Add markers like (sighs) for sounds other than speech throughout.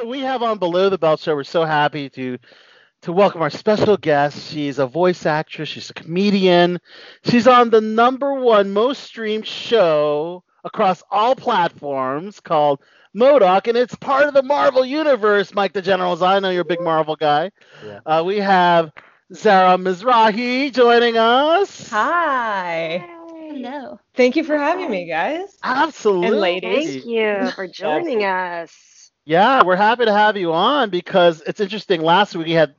So we have on Below the Belt Show. We're so happy to to welcome our special guest. She's a voice actress. She's a comedian. She's on the number one most streamed show across all platforms called MODOK, and it's part of the Marvel universe. Mike the Generals, I know you're a big Marvel guy. Yeah. Uh, we have Zara Mizrahi joining us. Hi. Hello. Thank you for having me, guys. Absolutely. And ladies. Thank you for joining us. Yeah, we're happy to have you on because it's interesting. Last week we had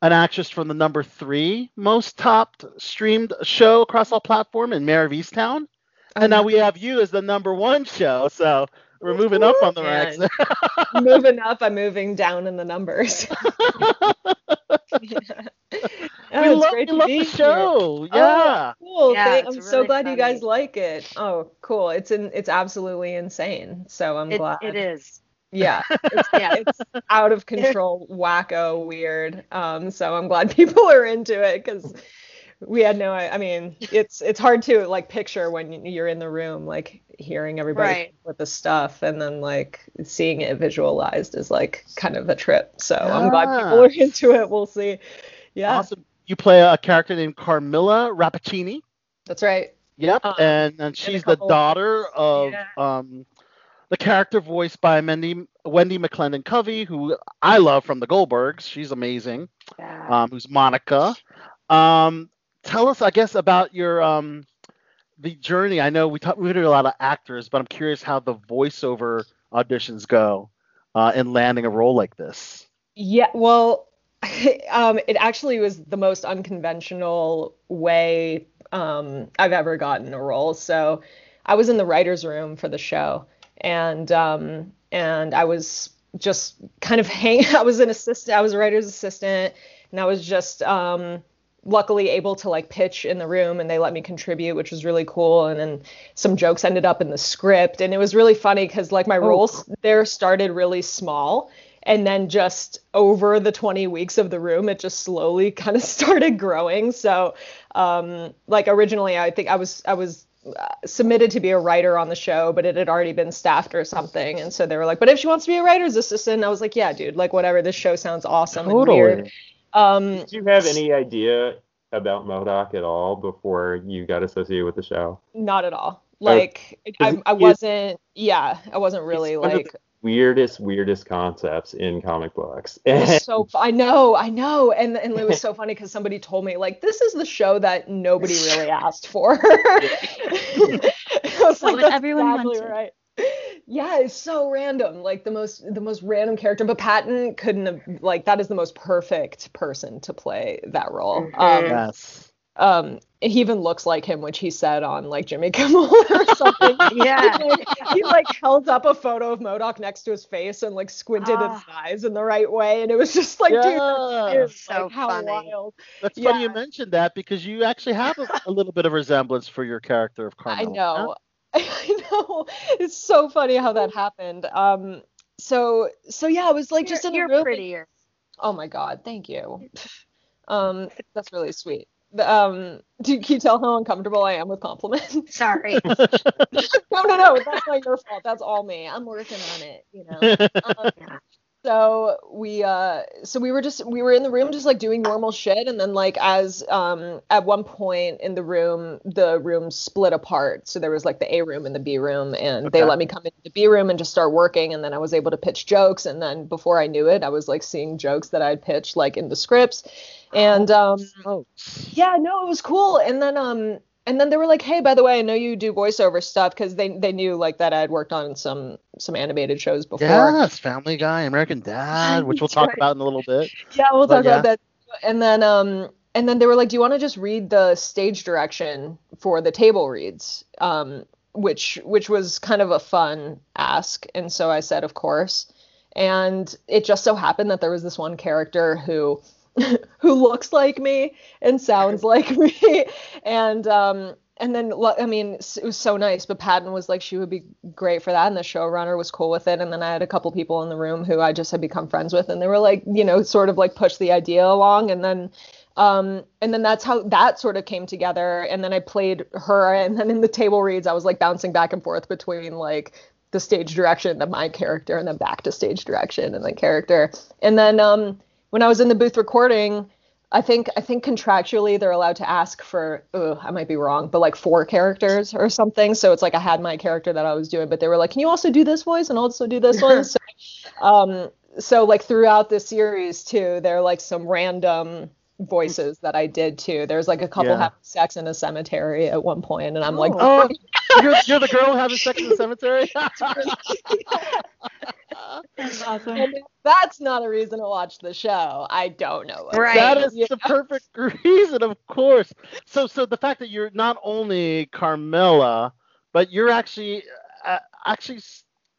an actress from the number three most topped streamed show across all platform in Mare of Easttown. And now we have you as the number one show. So we're moving up on the ranks. (laughs) moving up, I'm moving down in the numbers. (laughs) (laughs) Oh, we love, we to love be the here. show. Oh, Yeah. cool. Yeah, Thank- I'm so really glad you guys like it. Oh, cool. It's in, it's absolutely insane. So I'm It, glad. it is. Yeah. It's, (laughs) Yeah. it's out of control, wacko, weird. Um, so I'm glad (laughs) people are into it because we had no. I mean, it's it's hard to like picture when you're in the room, like hearing everybody Right. with the stuff, and then like seeing it visualized is like kind of a trip. So I'm glad Ah. people are (laughs) into it. We'll see. Yeah, Awesome. You play a character named Carmilla Rappaccini. that's right. Yep. Um, and, and she's the daughter of Yeah. um, the character voiced by Wendi, Wendi McLendon-Covey, who I love from the Goldbergs. She's amazing. Yeah. um, who's Monica. Um, tell us, I guess, about your um, the journey. I know we talked we hear a lot of actors, but I'm curious how the voiceover auditions go uh, in landing a role like this. Yeah, well, (laughs) um, it actually was the most unconventional way um, I've ever gotten a role. So I was in the writer's room for the show, and um, and I was just kind of (laughs) hang. I was an assistant. I was a writer's assistant, and I was just um, luckily able to like pitch in the room, and they let me contribute, which was really cool. And then some jokes ended up in the script, and it was really funny because like my roles there started really small and then just over the 20 weeks of the room it just slowly (laughs) kind of started growing so um like originally i think i was i was submitted to be a writer on the show but it had already been staffed or something. And so they were like but if she wants to be a writer's assistant i was like yeah dude like whatever. This show sounds awesome and weird. Um Did you have any idea about MODOK at all before you got associated with the show? not at all. Like I, is- I wasn't yeah i wasn't really It's of like Weirdest, weirdest concepts in comic books. It was (laughs) so I know, I know, and and it was so funny because somebody told me like this is the show that nobody really (laughs) asked for. (laughs) I was So like, that's everyone exactly wanted. right. Yeah, it's so random, like the most the most random character. But Patton couldn't have like that is the most perfect person to play that role. Um, Yes. um, he even looks like him, which he said on like Jimmy Kimmel (laughs) or something. (laughs) Yeah. He, like, he like held up a photo of MODOK next to his face and like squinted Ah. his eyes in the right way, and it was just like, dude, that's. So like, how funny. wild. That's funny you mentioned that because you actually have a, a little bit of resemblance for your character of Carmel. I Carmilla. know. (laughs) I know. It's so funny how that happened. Um, so so yeah, I was like just in you're, a you're room. prettier. Oh my God, thank you. Um, that's really sweet. Um, (laughs) do can you tell how uncomfortable I am with compliments? (laughs) Sorry. (laughs) no, no, no. That's not your fault. That's all me. I'm working on it. You know. Um, Yeah. So we uh so we were just we were in the room just like doing normal shit. And then like as um at one point in the room the room split apart. So there was like the a room and the b room. And they let me come into the b room and just start working. And then i was able to pitch jokes. And then before i knew it i was like seeing jokes that i'd pitched like in the scripts. And um Oh, yeah no it was cool. And then um and then they were like hey by the way i know you do voiceover stuff because they they knew like that i'd worked on some some animated shows before yes, Family Guy, American Dad, which we'll talk right. about in a little bit. Yeah, we'll But talk yeah. about that. And then um and then they were like, "Do you want to just read the stage direction for the table reads?" Um which which was kind of a fun ask, and so I said, "Of course." And it just so happened that there was this one character who (laughs) who looks like me and sounds like (laughs) me and um and then I mean it was so nice but Patton was like she would be great for that and the showrunner was cool with it and then I had a couple people in the room who I just had become friends with and they were like you know sort of like push the idea along and then um and then that's how that sort of came together and then I played her and then in the table reads I was like bouncing back and forth between like the stage direction, then my character, and then back to stage direction, and then character. And then um, when I was in the booth recording, I think I think contractually they're allowed to ask for ugh, I might be wrong, but like four characters or something. So it's like I had my character that I was doing, but they were like, Can you also do this voice and also do this one? (laughs) so um so like throughout the series too, there are like some random voices that I did too. There's like a couple Yeah. having sex in a cemetery at one point, and I'm like, Oh, you're, you're the girl having sex in the cemetery? (laughs) (laughs) That's awesome. and that's not a reason to watch the show. I don't know. what Right. that is. is the perfect (laughs) reason, of course. So, so the fact that you're not only Carmela, but you're actually uh, actually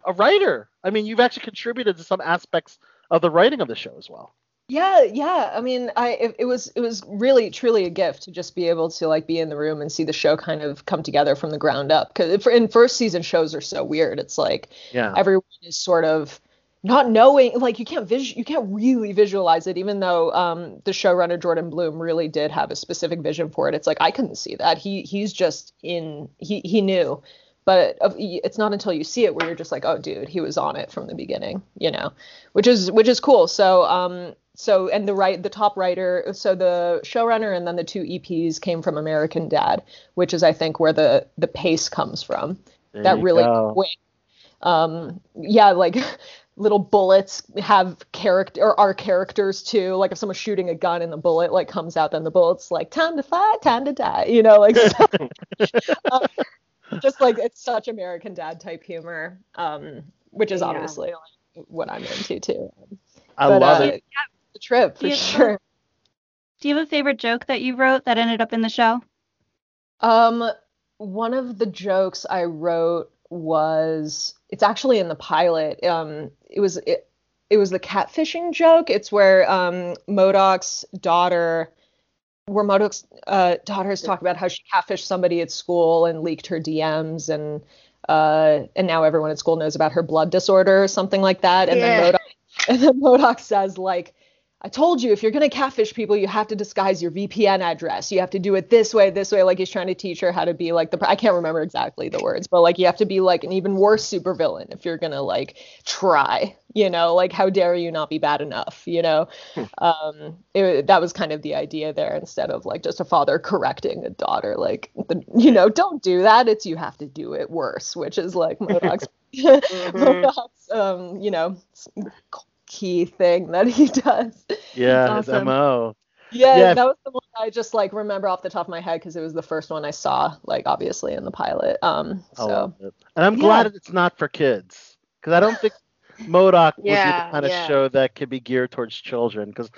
a writer. I mean, you've actually contributed to some aspects of the writing of the show as well. Yeah, yeah. I mean, I it, it was it was really truly a gift to just be able to like be in the room and see the show kind of come together from the ground up. Because in first season shows are so weird. It's like Yeah. everyone is sort of not knowing like you can't vis- you can't really visualize it even though um the showrunner Jordan Blum really did have a specific vision for it. It's like I couldn't see that. He he's just in he he knew. But it's not until you see it where you're just like oh dude he was on it from the beginning you know which is which is cool. So um so and the right the top writer so the showrunner and then the two EPs came from American Dad which is I think where the the pace comes from. There that really go. quick um yeah like (laughs) little bullets have character or are characters too like if someone's shooting a gun and the bullet like comes out then the bullet's like time to fight time to die you know like so, (laughs) um, just like it's such american dad type humor um which is Yeah. obviously like what i'm into too I but, love uh, it. the trip for Yeah. sure Do you have a favorite joke that you wrote that ended up in the show? Um, one of the jokes I wrote was it's actually in the pilot. Um, it was it, it was the catfishing joke. It's where um MODOK's daughter, where MODOK's uh, daughters talk about how she catfished somebody at school and leaked her DMs and uh and now everyone at school knows about her blood disorder or something like that. And Yeah. then MODOK (laughs) and then MODOK says like I told you if you're going to catfish people, you have to disguise your VPN address. You have to do it this way, this way. Like he's trying to teach her how to be like the. I can't remember exactly the words, but like you have to be like an even worse supervillain if you're going to like try. You know, like how dare you not be bad enough? You know, um, it, that was kind of the idea there instead of like just a father correcting a daughter. Like, the, you know, don't do that. It's you have to do it worse, which is like (laughs) MODOK's, (laughs) MODOK's um, you know, key thing that he (laughs) does. Yeah, his mo. Yeah, Yeah. that was the one I just like remember off the top of my head because it was the first one I saw, like obviously in the pilot. Um, so. And I'm Yeah. glad it's not for kids because I don't think MODOK would be Yeah, the kind of show that could be geared towards children. Because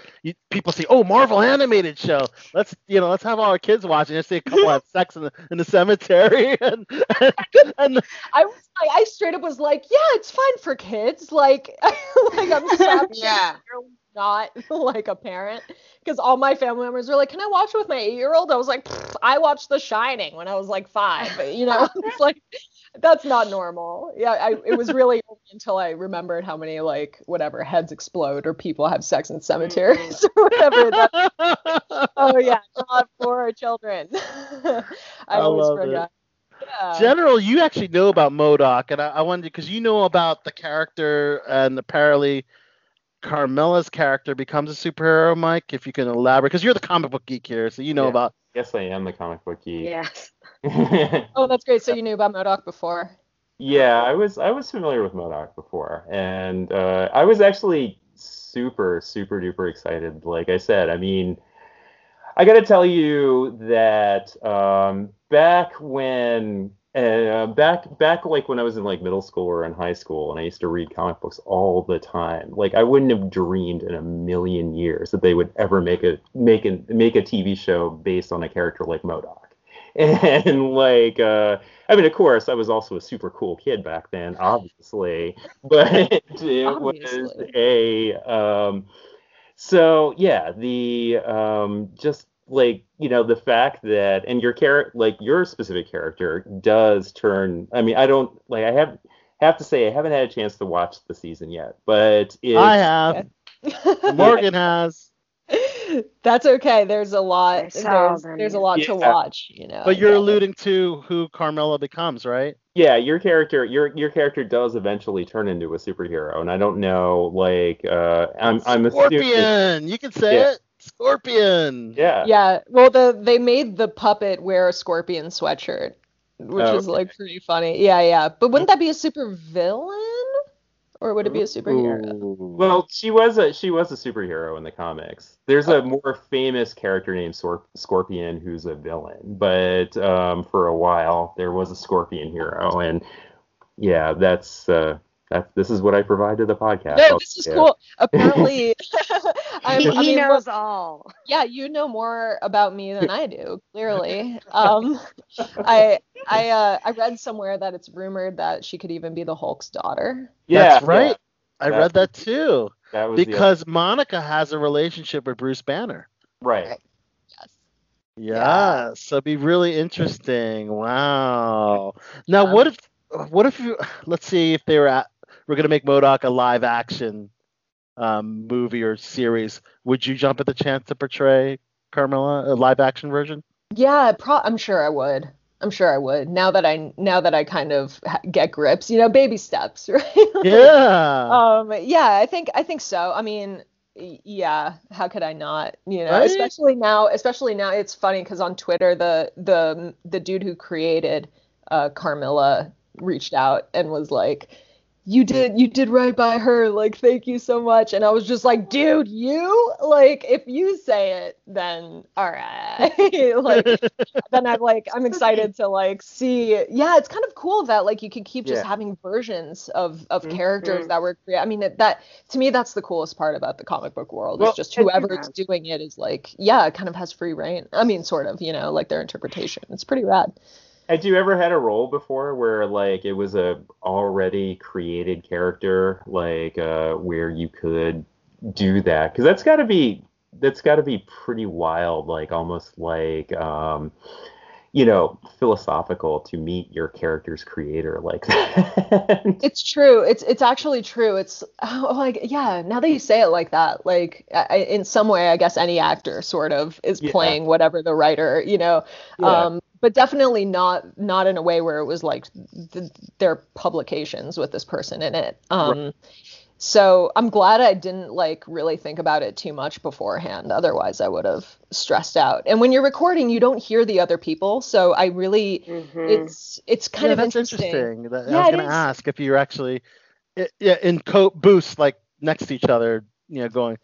people see, oh, Marvel animated show. Let's you know, let's have all our kids watching. and see a couple have sex in the in the cemetery, (laughs) and and, and I was like, I straight up was like, yeah, it's fine for kids. Like, (laughs) like I'm so (laughs) happy Yeah. Not like a parent because all my family members were like, can I watch it with my eight year old? I was like, I watched The Shining when I was like five. But, you know, it's like that's not normal. Yeah, I, it was really (laughs) only until I remembered how many like whatever heads explode or people have sex in cemeteries or whatever. That, (laughs) oh yeah, not for children. (laughs) I, I always love it. forgot. Yeah. General, you actually know about MODOK, and I, I wanted because you know about the character, and apparently Carmela's character becomes a superhero. Mike, if you can elaborate, because you're the comic book geek here, so you know Yeah. about. Yes, I am the comic book geek. Yes. (laughs) Oh, that's great. So you knew about MODOK before. Yeah, I was I was familiar with MODOK before, and uh, I was actually super super duper excited. Like I said, I mean, I got to tell you that um, back when uh, back back like when I was in like middle school or in high school, and I used to read comic books all the time. Like I wouldn't have dreamed in a million years that they would ever make a make a make a TV show based on a character like MODOK. (laughs) And like uh I mean, of course, I was also a super cool kid back then, obviously, (laughs) but it was a um, so yeah, the um, just like you know the fact that and your character, like your specific character, does turn. I mean, I don't like I have have to say I haven't had a chance to watch the season yet, but it's I have. (laughs) Morgan has. (laughs) That's okay. There's a lot. saw There's, there's a yeah. lot to watch, you know. But you're get it. alluding to who Carmela becomes, right? Yeah, your character, your your character does eventually turn into a superhero, and I don't know, like, uh, I'm I'm assuming. Scorpion. You can say Yeah. it. Scorpion. Yeah. Yeah. Well, the they made the puppet wear a scorpion sweatshirt, which Oh, is like pretty funny. Yeah, yeah. But wouldn't that be a super villain? Or would it be a superhero? Ooh. Well, she was a she was a superhero in the comics. There's a more famous character named Sor- Scorpion who's a villain, but um, for a while there was a Scorpion hero, and yeah, that's uh, that. This is what I provide to the podcast. No, this is Yeah. cool. Apparently, (laughs) (laughs) I'm, he I mean, knows look, all. yeah, you know more about me than I do. Clearly, (laughs) um, I I uh, I read somewhere that it's rumored that she could even be the Hulk's daughter. Yeah, That's right. yeah, I That's- read that too. that was the- Because Monica has a relationship with Bruce Banner. right. Yes. Yeah, so it'd be really interesting. Wow. Now, Yeah. what if, what if you, (sighs) let's see if they were at, we're gonna make MODOK a live action um, movie or series. Would you jump at the chance to portray Carmela, a live action version? Yeah, pro- I'm sure I would. I'm sure I would. Now that I now that I kind of ha- get grips, you know, baby steps, (laughs) right? Yeah. um yeah, I think I think so. I mean, yeah, how could I not? You know, Right? especially now, especially now it's funny cuz on Twitter the the the dude who created uh Carmilla reached out and was like you did you did right by her like thank you so much. And i was just like dude you like if you say it then all right. (laughs) Like (laughs) then i'm like i'm excited to like see. Yeah it's kind of cool that like you can keep just Yeah. having versions of of Mhm. characters that were created i mean it, that to me that's the coolest part about the comic book world Well, is just and- whoever is doing it is like yeah it kind of has free reign. I mean sort of you know like their interpretation. It's pretty rad Had you ever had a role before where like it was a already created character, like uh, where you could do that? Because that's got to be that's got to be pretty wild, like almost like um, you know philosophical to meet your character's creator like (laughs) that. It's true. It's it's actually true. It's oh, like yeah. Now that you say it like that, like I, in some way, I guess any actor sort of is Yeah. playing whatever the writer, you know. Yeah. Um, but definitely not not in a way where it was like th- their publications with this person in it. Um, so I'm glad I didn't like really think about it too much beforehand. Otherwise, I would have stressed out. And when you're recording, you don't hear the other people, so I really Mhm. it's it's kind yeah, of that's interesting. interesting. That- Yeah, I was going to ask if you're actually i- yeah, in co- booths like next to each other, you know, going,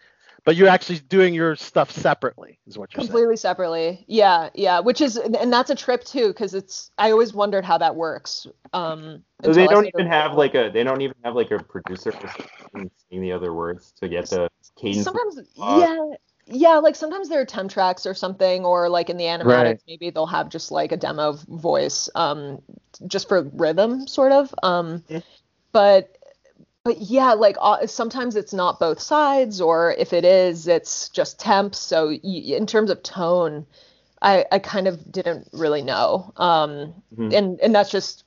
but you're actually doing your stuff separately, is what you're saying. completely separately yeah yeah which is and that's a trip too because it's i always wondered how that works um So they don't even have like a they don't even have like a producer saying the other words to get the cadence. sometimes yeah yeah like sometimes there are temp tracks or something or like in the animatics Right. maybe they'll have just like a demo voice um just for rhythm sort of um Yeah. but but yeah like uh, sometimes it's not both sides or if it is it's just temp so y- in terms of tone i i kind of didn't really know um Mhm. and and that's just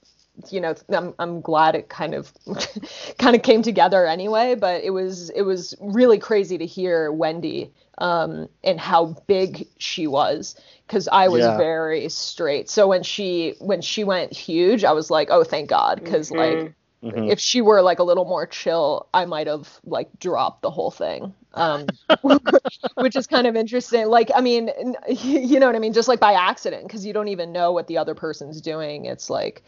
you know I'm I'm glad it kind of (laughs) kind of came together anyway but it was it was really crazy to hear Wendi um and how big she was cuz I was Yeah. very straight so when she when she went huge I was like oh thank god because like Mhm. Mhm. if she were like a little more chill I might have like dropped the whole thing um (laughs) which is kind of interesting like I mean (laughs) you know what I mean just like by accident because you don't even know what the other person's doing it's like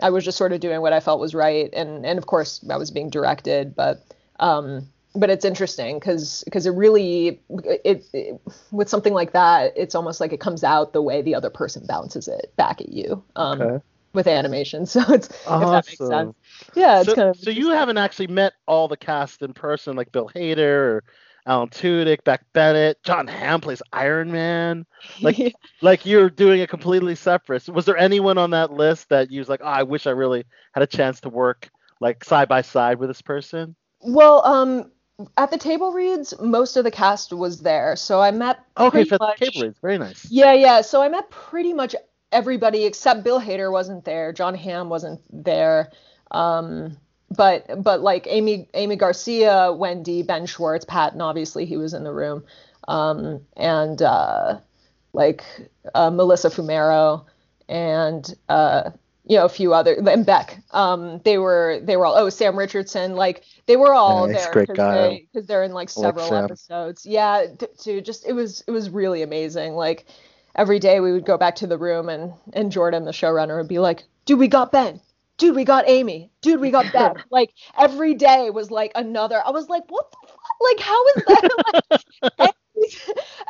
I was just sort of doing what I felt was right, and and of course I was being directed, but um, but it's interesting because because it really it, it with something like that, it's almost like it comes out the way the other person bounces it back at you um, Okay. With animation. (laughs) So it's if that makes Awesome. sense. Yeah, it's so, kind of so you haven't actually met all the cast in person, like Bill Hader or Alan Tudyk, Beck Bennett, Jon Hamm plays Iron Man. like- (laughs) Like you're doing it completely separate. Was there anyone on that list that you was like, oh, I wish I really had a chance to work like side by side with this person? well, um, at the table reads, most of the cast was there, so I met Okay, pretty for much. the cable reads, very nice. Yeah, yeah. So I met pretty much everybody except Bill Hader wasn't there. Jon Hamm wasn't there. Um, but but like Amy Aimee Garcia, Wendi, Ben Schwartz, Patton, obviously he was in the room. um, and uh, like uh, Melissa Fumero and uh, you know a few other and Beck. Um, they were they were all oh Sam Richardson like they were all Yeah, there because they, they're in like I like several episodes. Yeah, t- to just it was it was really amazing. Like every day we would go back to the room and and Jordan the showrunner would be like, dude we got Ben. Dude, we got Amy. Dude, we got Ben. (laughs) like every day was like another. I was like, what the fuck? Like, how is that? (laughs) like,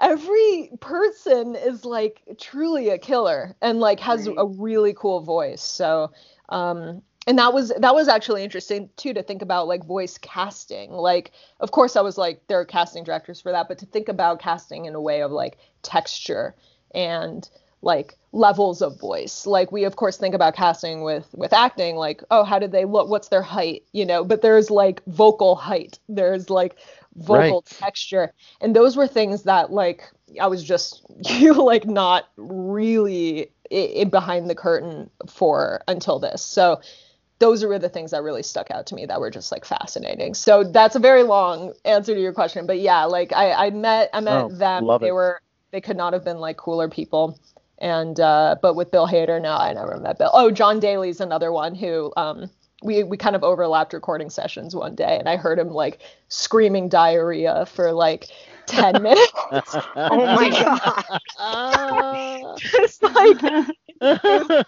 every, person is like truly a killer and like has Right. a really cool voice. So, um, and that was that was actually interesting too to think about like voice casting. Like, of course, I was like, there are casting directors for that, but to think about casting in a way of like texture and like levels of voice. Like we of course think about casting with with acting like oh how did they look? What's their height? You know but there's like vocal height. There's like vocal Right. texture. And those were things that like i was just (laughs) you like not really i i behind the curtain for until this. So those were the things that really stuck out to me that were just like fascinating. So that's a very long answer to your question but yeah like i i met i met Oh, them. love they it. were they could not have been like cooler people and uh, but with Bill Hader, no, I never met Bill. Oh, Jon Daly's another one who um, we we kind of overlapped recording sessions one day, and I heard him like screaming diarrhea for like ten (laughs) minutes. Oh my (laughs) god. Just like (laughs) over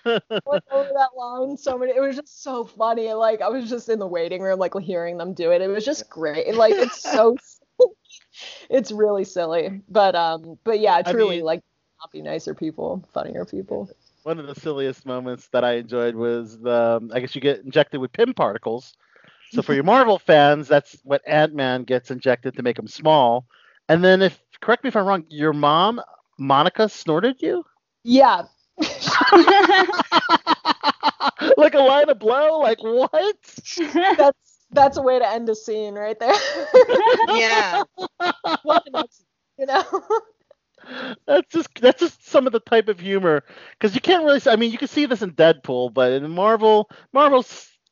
that line so many. It was just so funny. Like I was just in the waiting room, like hearing them do it. It was just great. Like it's so. It's really silly, but um, but yeah, I truly mean- like be nicer people, funnier people. One of the silliest moments that I enjoyed was the I guess you get injected with Pym particles. So for your Marvel (laughs) fans, that's what Ant Man gets injected to make him small. And then if correct me if I'm wrong, your mom Monica snorted you Yeah, (laughs) (laughs) like a line of blow. Like what? that's that's a way to end a scene right there. (laughs) Yeah. (laughs) what an you know? (laughs) That's just that's just some of the type of humor because you can't really. I mean, you can see this in Deadpool, but in Marvel, Marvel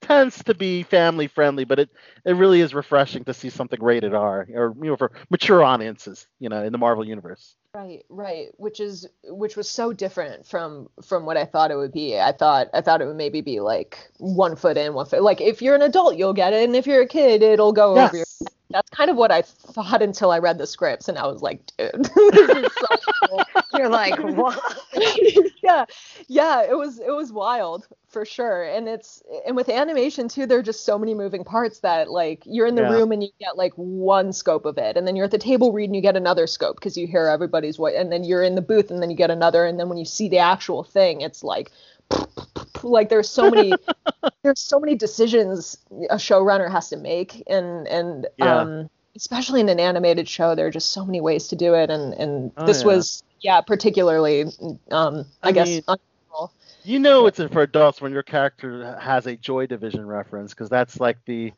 tends to be family friendly, but it it really is refreshing to see something rated R or you know for mature audiences, you know, in the Marvel universe. Right, right. Which is which was so different from from what I thought it would be. I thought I thought it would maybe be like one foot in, one foot like if you're an adult you'll get it, and if you're a kid it'll go over your Yes. that's kind of what I thought until I read the scripts and I was like, dude, (laughs) this is so. You're like, (laughs) what? (laughs) yeah, yeah, it was it was wild for sure, and it's and with animation too, there are just so many moving parts that like you're in the Yeah. room and you get like one scope of it, and then you're at the table read and you get another scope because you hear everybody's voice, and then you're in the booth and then you get another, and then when you see the actual thing, it's like (laughs) like there's so many there's so many decisions a showrunner has to make and and Yeah. um especially in an animated show there are just so many ways to do it and and Oh, this yeah. was yeah particularly um i, I guess mean- You know it's for adults when your character has a Joy Division reference because that's like the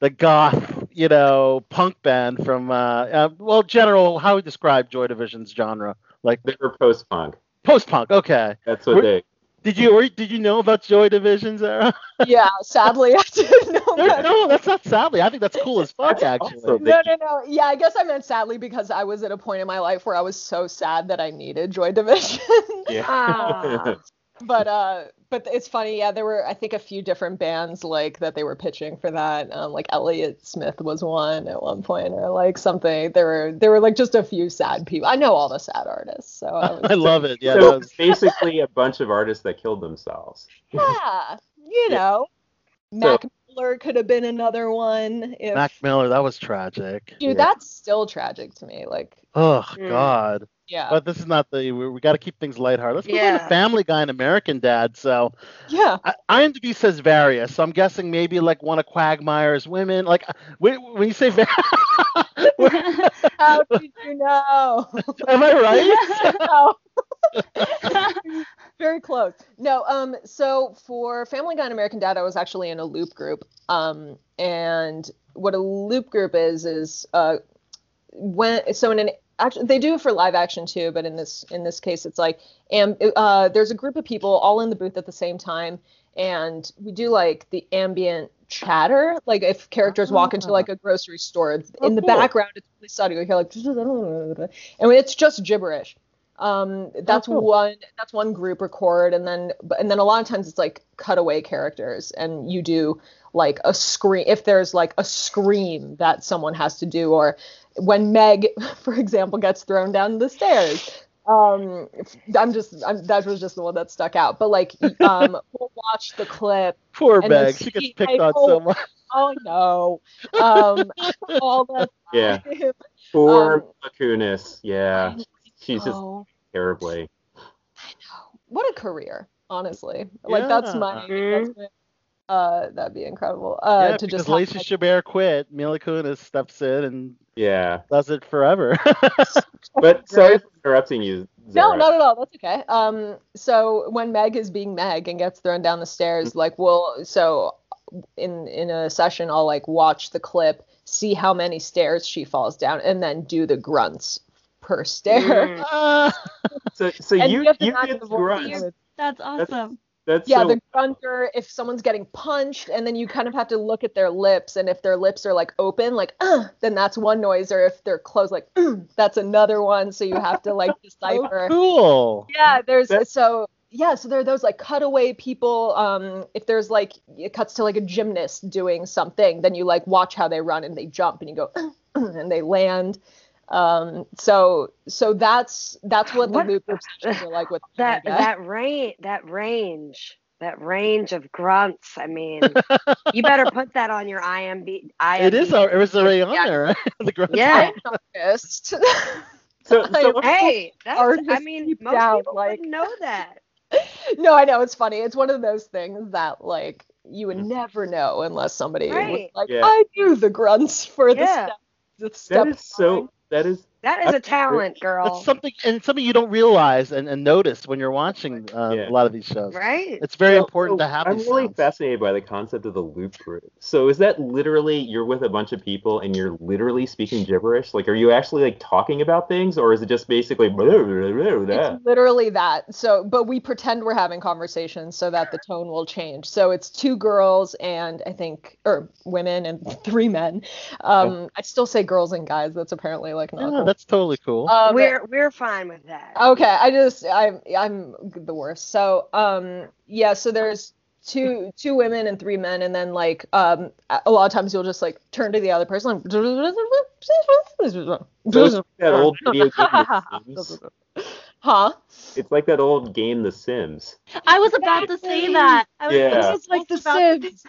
the goth, you know, punk band from uh, uh well, general how we describe Joy Division's genre, like They were post punk. post punk. Okay. That's what We're- they. Did you or did you know about Joy Division, Zara? (laughs) yeah sadly i didn't know There- that. no, that's not sadly. I think that's cool as fuck, actually. also- no, no, no. Yeah, I guess I meant sadly because I was at a point in my life where I was so sad that I needed Joy Division. Yeah. (laughs) Ah. But uh but it's funny yeah there were i think a few different bands like that they were pitching for that um like elliott smith was one at one point or like something there were there were like just a few sad people i know all the sad artists so I, (laughs) was I love it. Yeah, so that was- basically a bunch of artists that killed themselves. yeah you know mac miller could have been another one if Mac Miller. That was tragic. dude Yeah. that's still tragic to me like Oh Mm. God. Yeah But this is not the. We, we got to keep things lighthearted. Let's move on Yeah. to Family Guy and American Dad. So yeah I, IMDb says various. So I'm guessing maybe like one of Quagmire's women. Like when, when you say, va- (laughs) (laughs) how did you know (laughs) am I right? no. Very close. No, um, so for Family Guy and American Dad, I was actually in a loop group. Um, and what a loop group is is uh, when so in an actually they do it for live action too, but in this in this case, it's like and uh, there's a group of people all in the booth at the same time, and we do like the ambient chatter. Like if characters walk into Ah. like a grocery store, Oh, in the cool. background it's really subtle. You hear like, (laughs) and it's just gibberish. Um, that's cool. one. That's one group record, and then but- and then a lot of times it's like cutaway characters, and you do like a scream if there's like a scream that someone has to do, or when Meg, (laughs) for example, gets thrown down the stairs. Um, I'm just I'm, that was just the one that stuck out. But like, (laughs) um, we'll watch the clip Poor And then Meg. She gets picked I on so much. oh no um (laughs) all the Yeah. time. Poor Um, Kunis. Yeah. She's just Oh, terribly. what a career honestly like that's my, Yeah. that's my uh that'd be incredible uh yeah, to because just Lacey have, Chabert quit. Mila Kunis steps in and Yeah. does it forever. (laughs) But (laughs) sorry for interrupting you. no not at all that's okay um so when meg is being meg and gets thrown down the stairs Mm-hmm. like we'll so in in a session i'll like watch the clip see how many stairs she falls down and then do the grunts per stare. Mm. (laughs) So, so And you you match get the voice. grunts. That's awesome. That's yeah, so the grunter, if someone's getting punched, and then you kind of have to look at their lips, and if their lips are like open, like, uh, then that's one noise, or if they're closed, like, mm, that's another one. So you have to like (laughs) oh, decipher. cool. Yeah, there's That's- so yeah, so there are those like cutaway people. Um, if there's like it cuts to like a gymnast doing something, then you like watch how they run and they jump and you go and they land. Um, so so that's that's what the What- loop group are like with (laughs) That Omega. that range that range that range of grunts. I mean, (laughs) you better put that on your IMB. IMB. It is. al- It was already on Yeah. there, right? (laughs) the grunts. Yeah. So, so Hey, that's. I mean, most down, people like- wouldn't know that. no, I know it's funny. It's one of those things that like you would Mhm. never know unless somebody was like, Yeah. I do the grunts for the Yeah. step. The that step is so that is That is That's a talent, girl. It's something and something you don't realize and, and notice when you're watching uh, Yeah. a lot of these shows. right? It's very So- important so to have I'm these really sounds. fascinated by the concept of the loop group. So is that literally you're with a bunch of people and you're literally speaking gibberish? Like, are you actually like talking about things, or is it just basically blah, blah, blah, blah, blah? It's literally that. So, but we pretend we're having conversations so that the tone will change. So it's two girls and I think, or women and three men. Um, I still say girls and guys. That's apparently like not Yeah, cool. That's totally cool. Um, we're we're fine with that. Okay, I just I'm I'm the worst. So um yeah, so there's two two women and three men, and then like um a a lot of times you'll just like turn to the other person So it's like that old video (laughs) game, The Sims. huh? It's like that old game, The Sims. I was about to say that. I was Yeah. just like The Sims.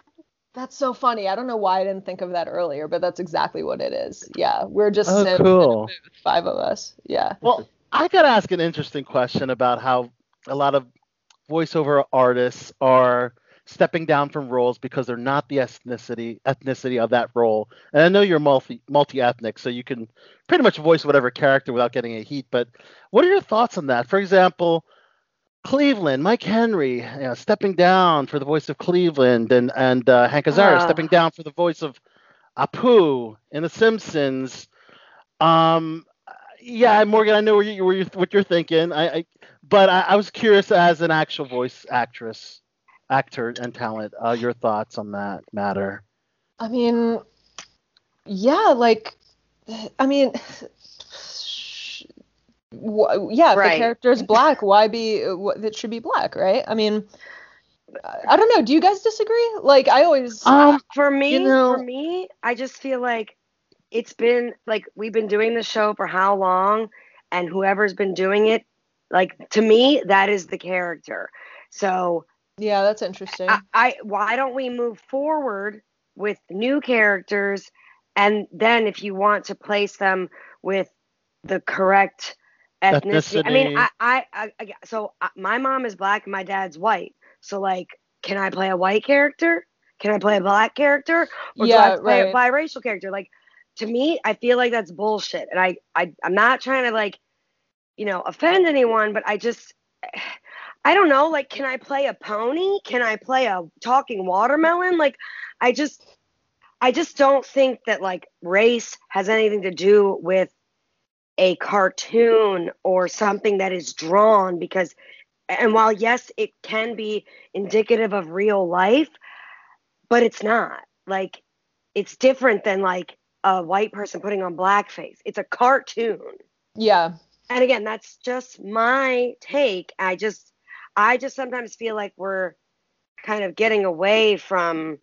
That's so funny. I don't know why I didn't think of that earlier, but that's exactly what it is. Yeah, we're just Oh, Sims in a cool. five of us. Yeah. Well, I got to ask an interesting question about how a lot of voiceover artists are stepping down from roles because they're not the ethnicity ethnicity of that role. And I know you're multi multi ethnic, so you can pretty much voice whatever character without getting a heat. But what are your thoughts on that? For example, Cleveland, Mike Henry, you know, stepping down for the voice of Cleveland, and and uh, Hank Azaria Ah. stepping down for the voice of Apu in The Simpsons. Um, yeah, Morgan, I know where you, where you what you're thinking. I, I but I, I was curious as an actual voice actress, actor, and talent, uh, your thoughts on that matter. I mean, yeah, like, I mean, wh- yeah, if the character is black, why be, wh- it should be black, right? I mean, I I don't know. Do you guys disagree? Like, I always, Um, for me, you know- for me, I just feel like it's been like we've been doing the show for how long, and whoever's been doing it, like to me, that is the character. So yeah, that's interesting. I, I why don't we move forward with new characters, and then if you want to place them with the correct ethnicity, I mean, I, I, I, I so uh, my mom is black and my dad's white. So like, can I play a white character? Can I play a black character? Or do I have to play right. a biracial character? Like, to me, I feel like that's bullshit. And I, I, I'm not trying to like, you know, offend anyone, but I just, (sighs) I don't know. Like, can I play a pony? Can I play a talking watermelon? Like, I just, I just don't think that like race has anything to do with a cartoon or something that is drawn because and while yes it can be indicative of real life but it's not like it's different than like a white person putting on blackface. It's a cartoon. Yeah. And again, that's just my take. I just I just sometimes feel like we're kind of getting away from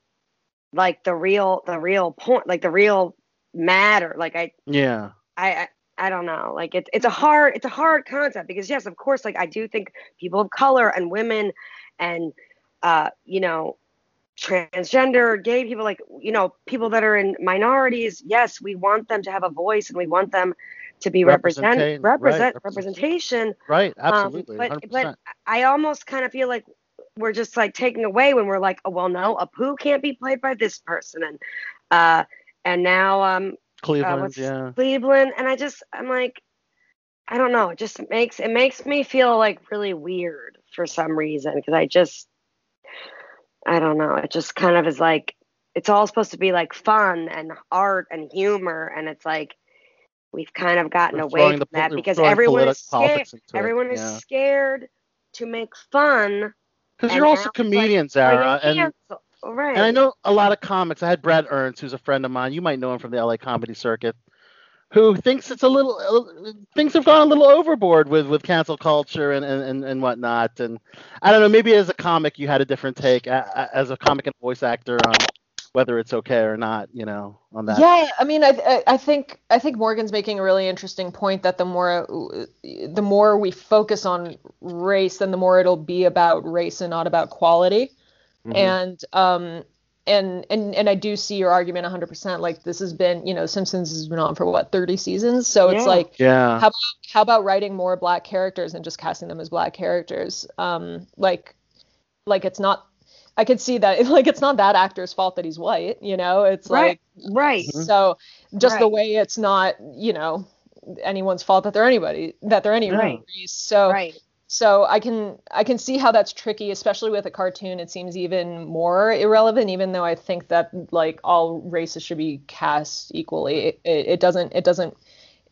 like the real the real point like the real matter. Like I Yeah. I, I don't know. Like it's it's a hard it's a hard concept because yes, of course, like I do think people of color and women and uh, you know, transgender, gay people, like you know, people that are in minorities, yes, we want them to have a voice and we want them to be represent Representate- represent right, representation. Right. Um, Absolutely. but 100%. but I almost kind of feel like we're just like taking away when we're like, oh well, no, Apu can't be played by this person, and uh, and now um, Cleveland. Uh, what's- yeah. Cleveland, and I just I'm like, I don't know, it just makes it makes me feel like really weird for some reason because I just I don't know, it just kind of is like it's all supposed to be like fun and art and humor, and it's like we've kind of gotten We're away from the, that because everyone is scared. it, Everyone is yeah. scared to make fun. Because you're also it's like comedians, oh, bringing Zara, and cancel- right. And I know a lot of comics. I had Brad Ernst, who's a friend of mine. You might know him from the LA comedy circuit, who thinks it's a little uh, things have gone a little overboard with with cancel culture and and, and, whatnot. And I don't know. Maybe as a comic, you had a different take as a comic and voice actor on whether it's okay or not. You know, on that. Yeah, I mean, I, I I think I think Morgan's making a really interesting point that the more the more we focus on race, then the more it'll be about race and not about quality. Mhm. And um and and and I do see your argument 100%. Like this has been, you know, Simpsons has been on for what 30 seasons, so it's like Yeah. how about how about writing more black characters and just casting them as black characters? Um, like, like it's not. I could see that. (laughs) Like, it's not that actor's fault that he's white. You know, it's right, like right. so. Just the way it's not, you know, anyone's fault that they're anybody that they're any Right. race. So Right. So I can I can see how that's tricky, especially with a cartoon. It seems even more irrelevant, even though I think that like all races should be cast equally. It, it, it doesn't it doesn't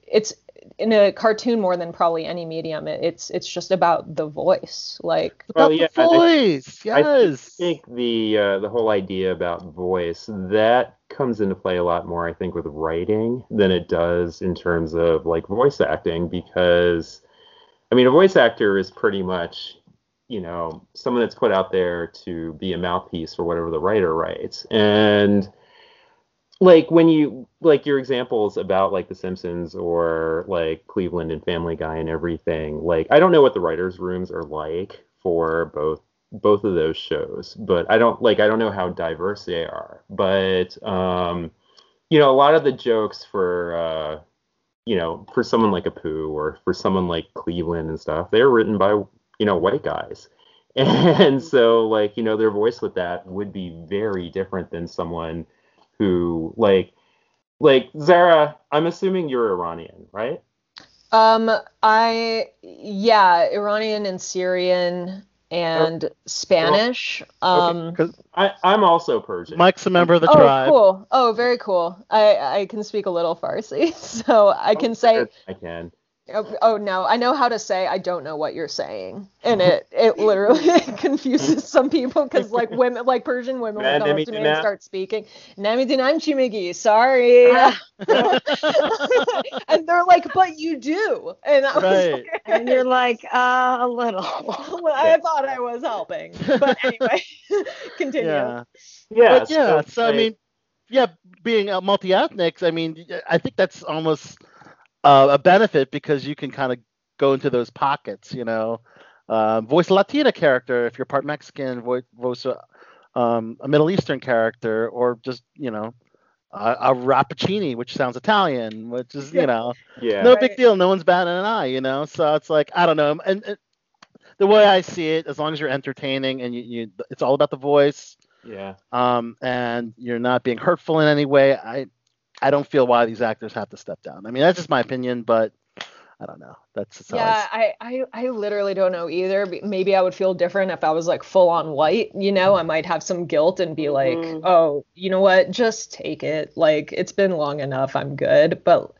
it's in a cartoon more than probably any medium. It, it's it's just about the voice. Like Well, About yeah, the I- voice. I Yes. think the uh, the whole idea about voice that comes into play a lot more, I think, with writing than it does in terms of like voice acting, because I mean, a voice actor is pretty much you know someone that's put out there to be a mouthpiece for whatever the writer writes, and like when you like your examples about like the simpsons or like cleveland and family guy and everything like i don't know what the writers rooms are like for both both of those shows but i don't like i don't know how diverse they are. But um you know a lot of the jokes for uh you know for someone like Apu or for someone like cleveland and stuff they're written by you know white guys (laughs) and so like you know their voice with that would be very different than someone who like like Zara, I'm assuming you're Iranian, right? um I yeah Iranian and Syrian and Spanish. Um, I, I'm also Persian. Mike's a member of the oh, tribe. cool. Oh, very cool. I I can speak a little Farsi, (laughs) so I can say. I can. Oh, oh no, I know how to say I don't know what you're saying, and it (laughs) it literally (laughs) confuses some people because like women, like Persian women, will come up to me and Namidina. start speaking. Namidinam chimigi, sorry, (laughs) and they're like, but you do, and I was Right. like, and you're like, uh, a little. well, I thought I was helping, but anyway, continue. Yeah. Yeah. but yeah, so, I mean, yeah, being a multi-ethnic, I mean, I think that's almost uh, a benefit because you can kind of go into those pockets, you know. Uh, voice a Latina character if you're part Mexican, voice, voice a, um, a Middle Eastern character, or just you know a, a Rappaccini, which sounds Italian, which is you know yeah. no Right. big deal. No one's batting an eye, you know. So it's like I don't know, and, and the way I see it, as long as you're entertaining and you, you it's all about the voice Yeah. um, and you're not being hurtful in any way, I I don't feel why these actors have to step down. I mean, that's just my opinion, but I don't know. That's, that's how I Yeah, s- I, I I literally don't know either. Maybe I would feel different if I was like full on white, you know, I might have some guilt and be like, Mhm. "Oh, you know what? Just take it. Like it's been long enough. I'm good." But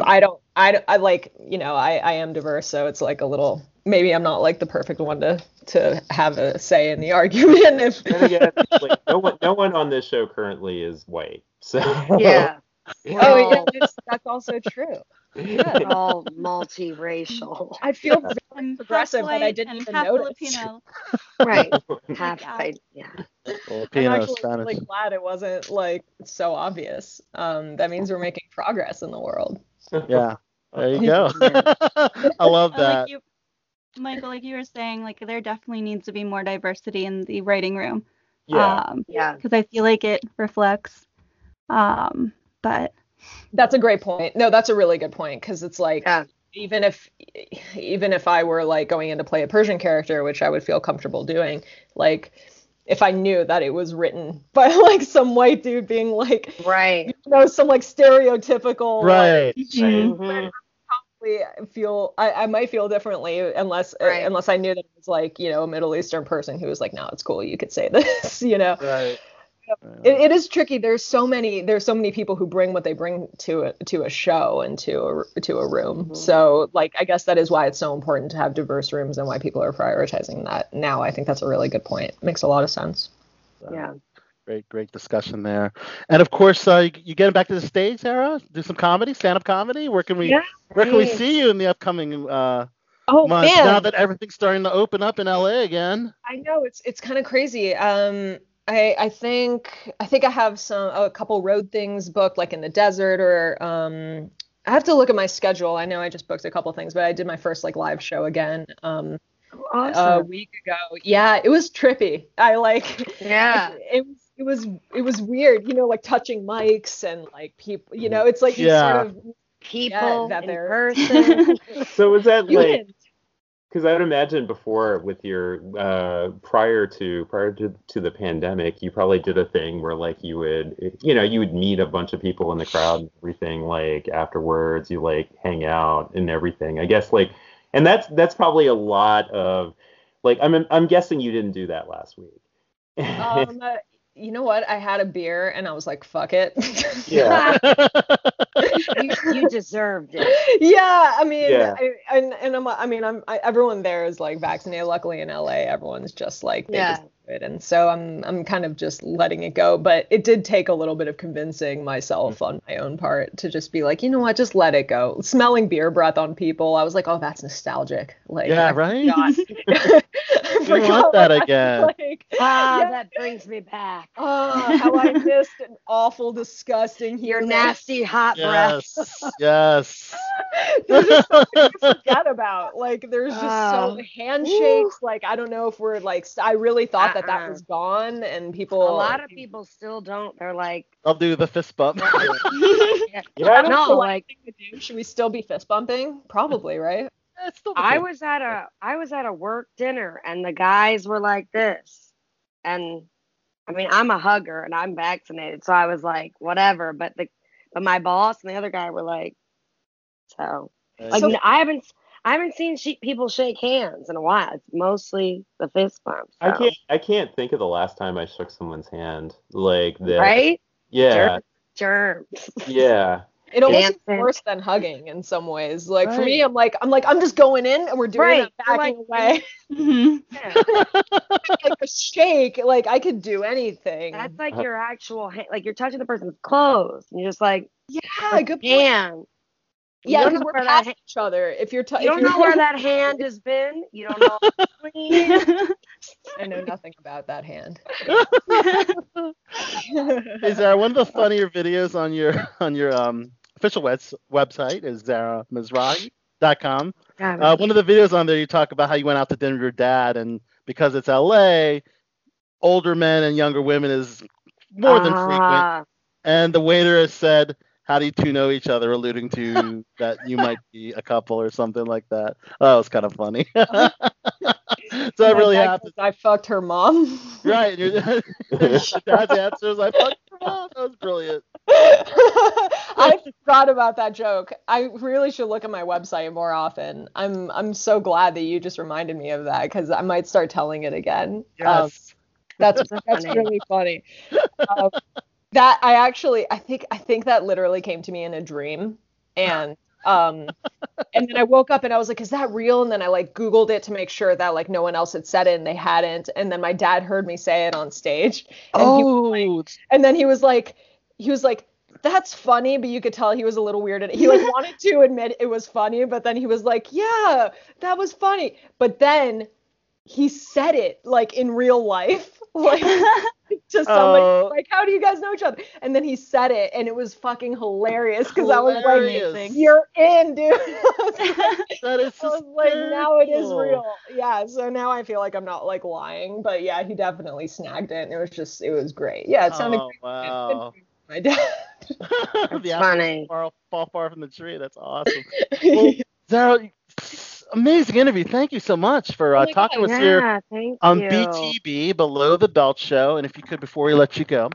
I don't I, I like, you know, I I am diverse, so it's like a little maybe I'm not like the perfect one to to have a say in the (laughs) argument. If And again, like, no one, no one on this show currently is white. So Yeah. Oh, yeah, that's, that's also true. We're all multiracial. I feel (laughs) very I'm progressive, half but I didn't even half notice. Filipino. (laughs) Right. (laughs) Half Yeah. I, yeah. I'm actually Spanish. really glad it wasn't like so obvious. Um, that means we're making progress in the world. Yeah. There you go. I love Uh, that. Like you, Michael, like you were saying, like there definitely needs to be more diversity in the writing room. yeah. Um, Yeah. because I feel like it reflects. Um, but That's a great point. No, that's a really good point because it's like Yeah. even if even if I were like going in to play a Persian character, which I would feel comfortable doing, like if I knew that it was written (laughs) by like some white dude being like, Right. you know, some like stereotypical like, Right. Mhm. probably feel I, I might feel differently unless uh, Right. unless I knew that it was like you know a Middle Eastern person who was like no it's cool you could say (laughs) this you know Right. It, it is tricky there's so many there's so many people who bring what they bring to a to a show and to a to a room Mhm. so like I guess that is why it's so important to have diverse rooms and why people are prioritizing that now I think that's a really good point makes a lot of sense Yeah. Great, great discussion there. And of course, uh, you, you getting back to the stage, Sarah? Do some comedy, stand-up comedy. Where can we, Yeah, where can we see you in the upcoming uh, oh months? man Now that everything's starting to open up in LA again. I know it's it's kind of crazy. Um, I I think I think I have some a couple road things booked, like in the desert, or um, I have to look at my schedule. I know I just booked a couple things, but I did my first like live show again um, a week ago. Yeah, it was trippy. I like yeah. (laughs) it was it was it was weird, you know, like touching mics and like people, you know, it's like you Yeah. sort of People that in they're- person. (laughs) So was that like? Because I would imagine before with your uh, prior to prior to, to the pandemic, you probably did a thing where like you would you know you would meet a bunch of people in the crowd and everything like afterwards you like hang out and everything. I guess like and that's that's probably a lot of like I'm I'm guessing you didn't do that last week. um, (laughs) uh, you know what? I had a beer and I was like, fuck it. (laughs) yeah. you, you deserved it. yeah, I mean, Yeah. I, and and I'm, I mean, I'm I, everyone there is like vaccinated. Luckily in LA, everyone's just like they Yeah. just it, and so I'm I'm kind of just letting it go. But it did take a little bit of convincing myself mm. on my own part to just be like, you know what, just let it go. Smelling beer breath on people, I was like, oh, that's nostalgic. Like, yeah, right. (laughs) forgot- I forgot want that again. (laughs) Like, Ah, Yeah. that brings me back. oh, (laughs) how I missed an awful, disgusting Your human. nasty hot breath. Yes. yes. (laughs) There's just something to forget about. Like there's just Oh. so handshakes. Like I don't know if we're like I really thought that that Uh-uh. was gone and people. A lot of people still don't. They're like, I'll do the fist bump. yeah, Yeah, I don't no, the like thing. Should we still be fist bumping? Probably, right? It's still the I was at a I was at a work dinner and the guys were like this. And I mean, I'm a hugger and I'm vaccinated, so I was like, whatever. But the but my boss and the other guy were like, so like So- n- I haven't I haven't seen she- people shake hands in a while. It's mostly the fist bump. I can't I can't think of the last time I shook someone's hand like that. right Yeah. germs. (laughs) Yeah. It almost seems worse than hugging in some ways. Like for me, I'm like I'm like I'm just going in and we're doing Right. it You're backing like- away. Mhm. (laughs) Yeah. like a shake, like I could do anything. That's like your actual hand, like you're touching the person's clothes. And you're just like, yeah, good point. hand. Yeah, don't because we're where that past each other. If you're, t- You if don't you're know where (laughs) that hand has been. You don't know. (laughs) I know nothing about that hand. Is there one of the funnier videos on your on your um official webs- website is zaramizrahi.com. Uh, one of the videos on there you talk about how you went out to dinner with your dad and because it's LA, older men and younger women is more than frequent. Ah, And the waiter has said, "How do you two know each other?" alluding to (laughs) that you might be a couple or something like that. Oh, was kind of funny. (laughs) so that really happened, I fucked her mom. right? (laughs) Your dad's answer is, "I fucked her mom." That was brilliant. (laughs) I forgot about that joke. I really should look at my website more often. I'm I'm so glad that you just reminded me of that because I might start telling it again. Um, Yes. that's that's really funny. Um, that I actually I think I think that literally came to me in a dream, and Um, and then I woke up and I was like, is that real? And then I like Googled it to make sure that like no one else had said it and they hadn't. And then my dad heard me say it on stage. And he like- Oh, and then he was like, he was like, that's funny, but you could tell he was a little weirded. He like (laughs) wanted to admit it was funny, but then he was like, yeah, that was funny. But then he said it like in real life, (laughs) like (laughs) to somebody. Oh. Like, how do you guys know each other? And then he said it, and it was fucking hilarious because I was like, you're in, dude. that is I was like, now it is real. Yeah, so now I feel like I'm not like lying, but yeah, he definitely snagged it, and it was just, it was great. Yeah, it sounded Oh, great. wow. My dad. (laughs) the apples funny. Fall, fall far from the tree. That's awesome. (laughs) Well, Zara, amazing interview. Thank you so much for uh, Oh talking God, with us here Yeah, thank on you. BTB Below the Belt Show. And if you could, before we let you go,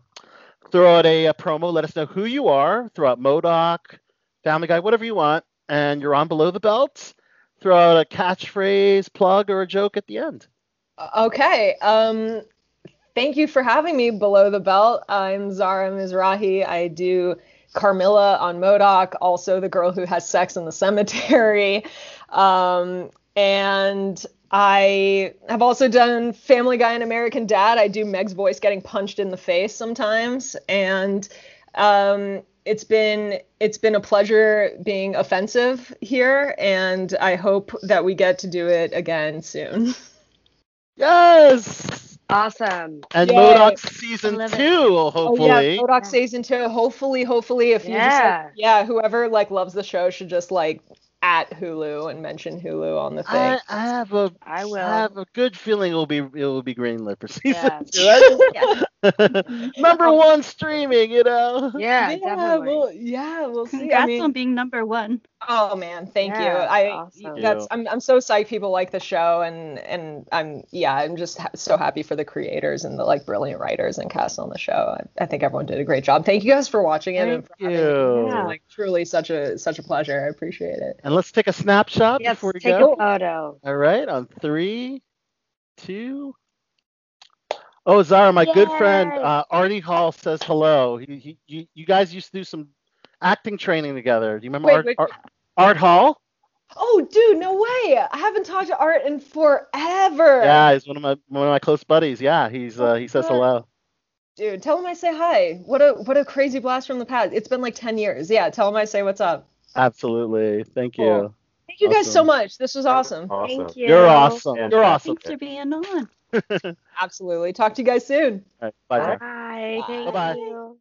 throw out a, uh promo. Let us know who you are. Throw out MODOK, Family Guy, whatever you want. And you're on Below the Belt. Throw out a catchphrase, plug, or a joke at the end. Okay. Um, thank you for having me below the belt. I'm Zara Mizrahi. I do Carmilla on MODOK, also the girl who has sex in the cemetery. Um, and I have also done Family Guy and American Dad. I do Meg's voice getting punched in the face sometimes. And um, it's been it's been a pleasure being offensive here, and I hope that we get to do it again soon. Yes! Awesome. And Yay. MODOK season two, it. two, Oh hopefully. yeah, MODOK season two. Hopefully, hopefully, if you just Yeah. like, yeah, whoever like loves the show should just like at Hulu and mention Hulu on the thing. I, I have a I will. have a good feeling it will be it will be greenlit for season Yeah. two. That's- (laughs) Yeah. (laughs) Number one streaming, you know. Yeah, yeah, definitely. we'll yeah, we'll see. I Congrats mean, on being number one. oh man, thank you. I awesome. that's I'm I'm so psyched people like the show and and I'm yeah I'm just ha- so happy for the creators and the like brilliant writers and cast on the show. I, I think everyone did a great job. Thank you guys for watching it and Thank for having me. you. It's, Like truly such a such a pleasure. I appreciate it. And let's take a snapshot Yes, before we take go. a photo. All right, on three, two. Oh, Zara, my good friend Yay. uh, Artie Hall says hello. He, he, you, you guys used to do some acting training together. Do you remember Wait, Art, wait. Art, Art Hall? Oh, dude, no way! I haven't talked to Art in forever. Yeah, he's one of my one of my close buddies. Yeah, he's uh, he says hello. Dude, tell him I say hi. What a what a crazy blast from the past. It's been like 10 years. Yeah, tell him I say what's up. Absolutely. Thank you. Thank you guys so much. This was awesome. Awesome. Thank you. You're awesome. And- You're awesome. Thanks for being on. (laughs) Absolutely. Talk to you guys soon. All right, bye, Zara. Bye. Thank Bye-bye. you.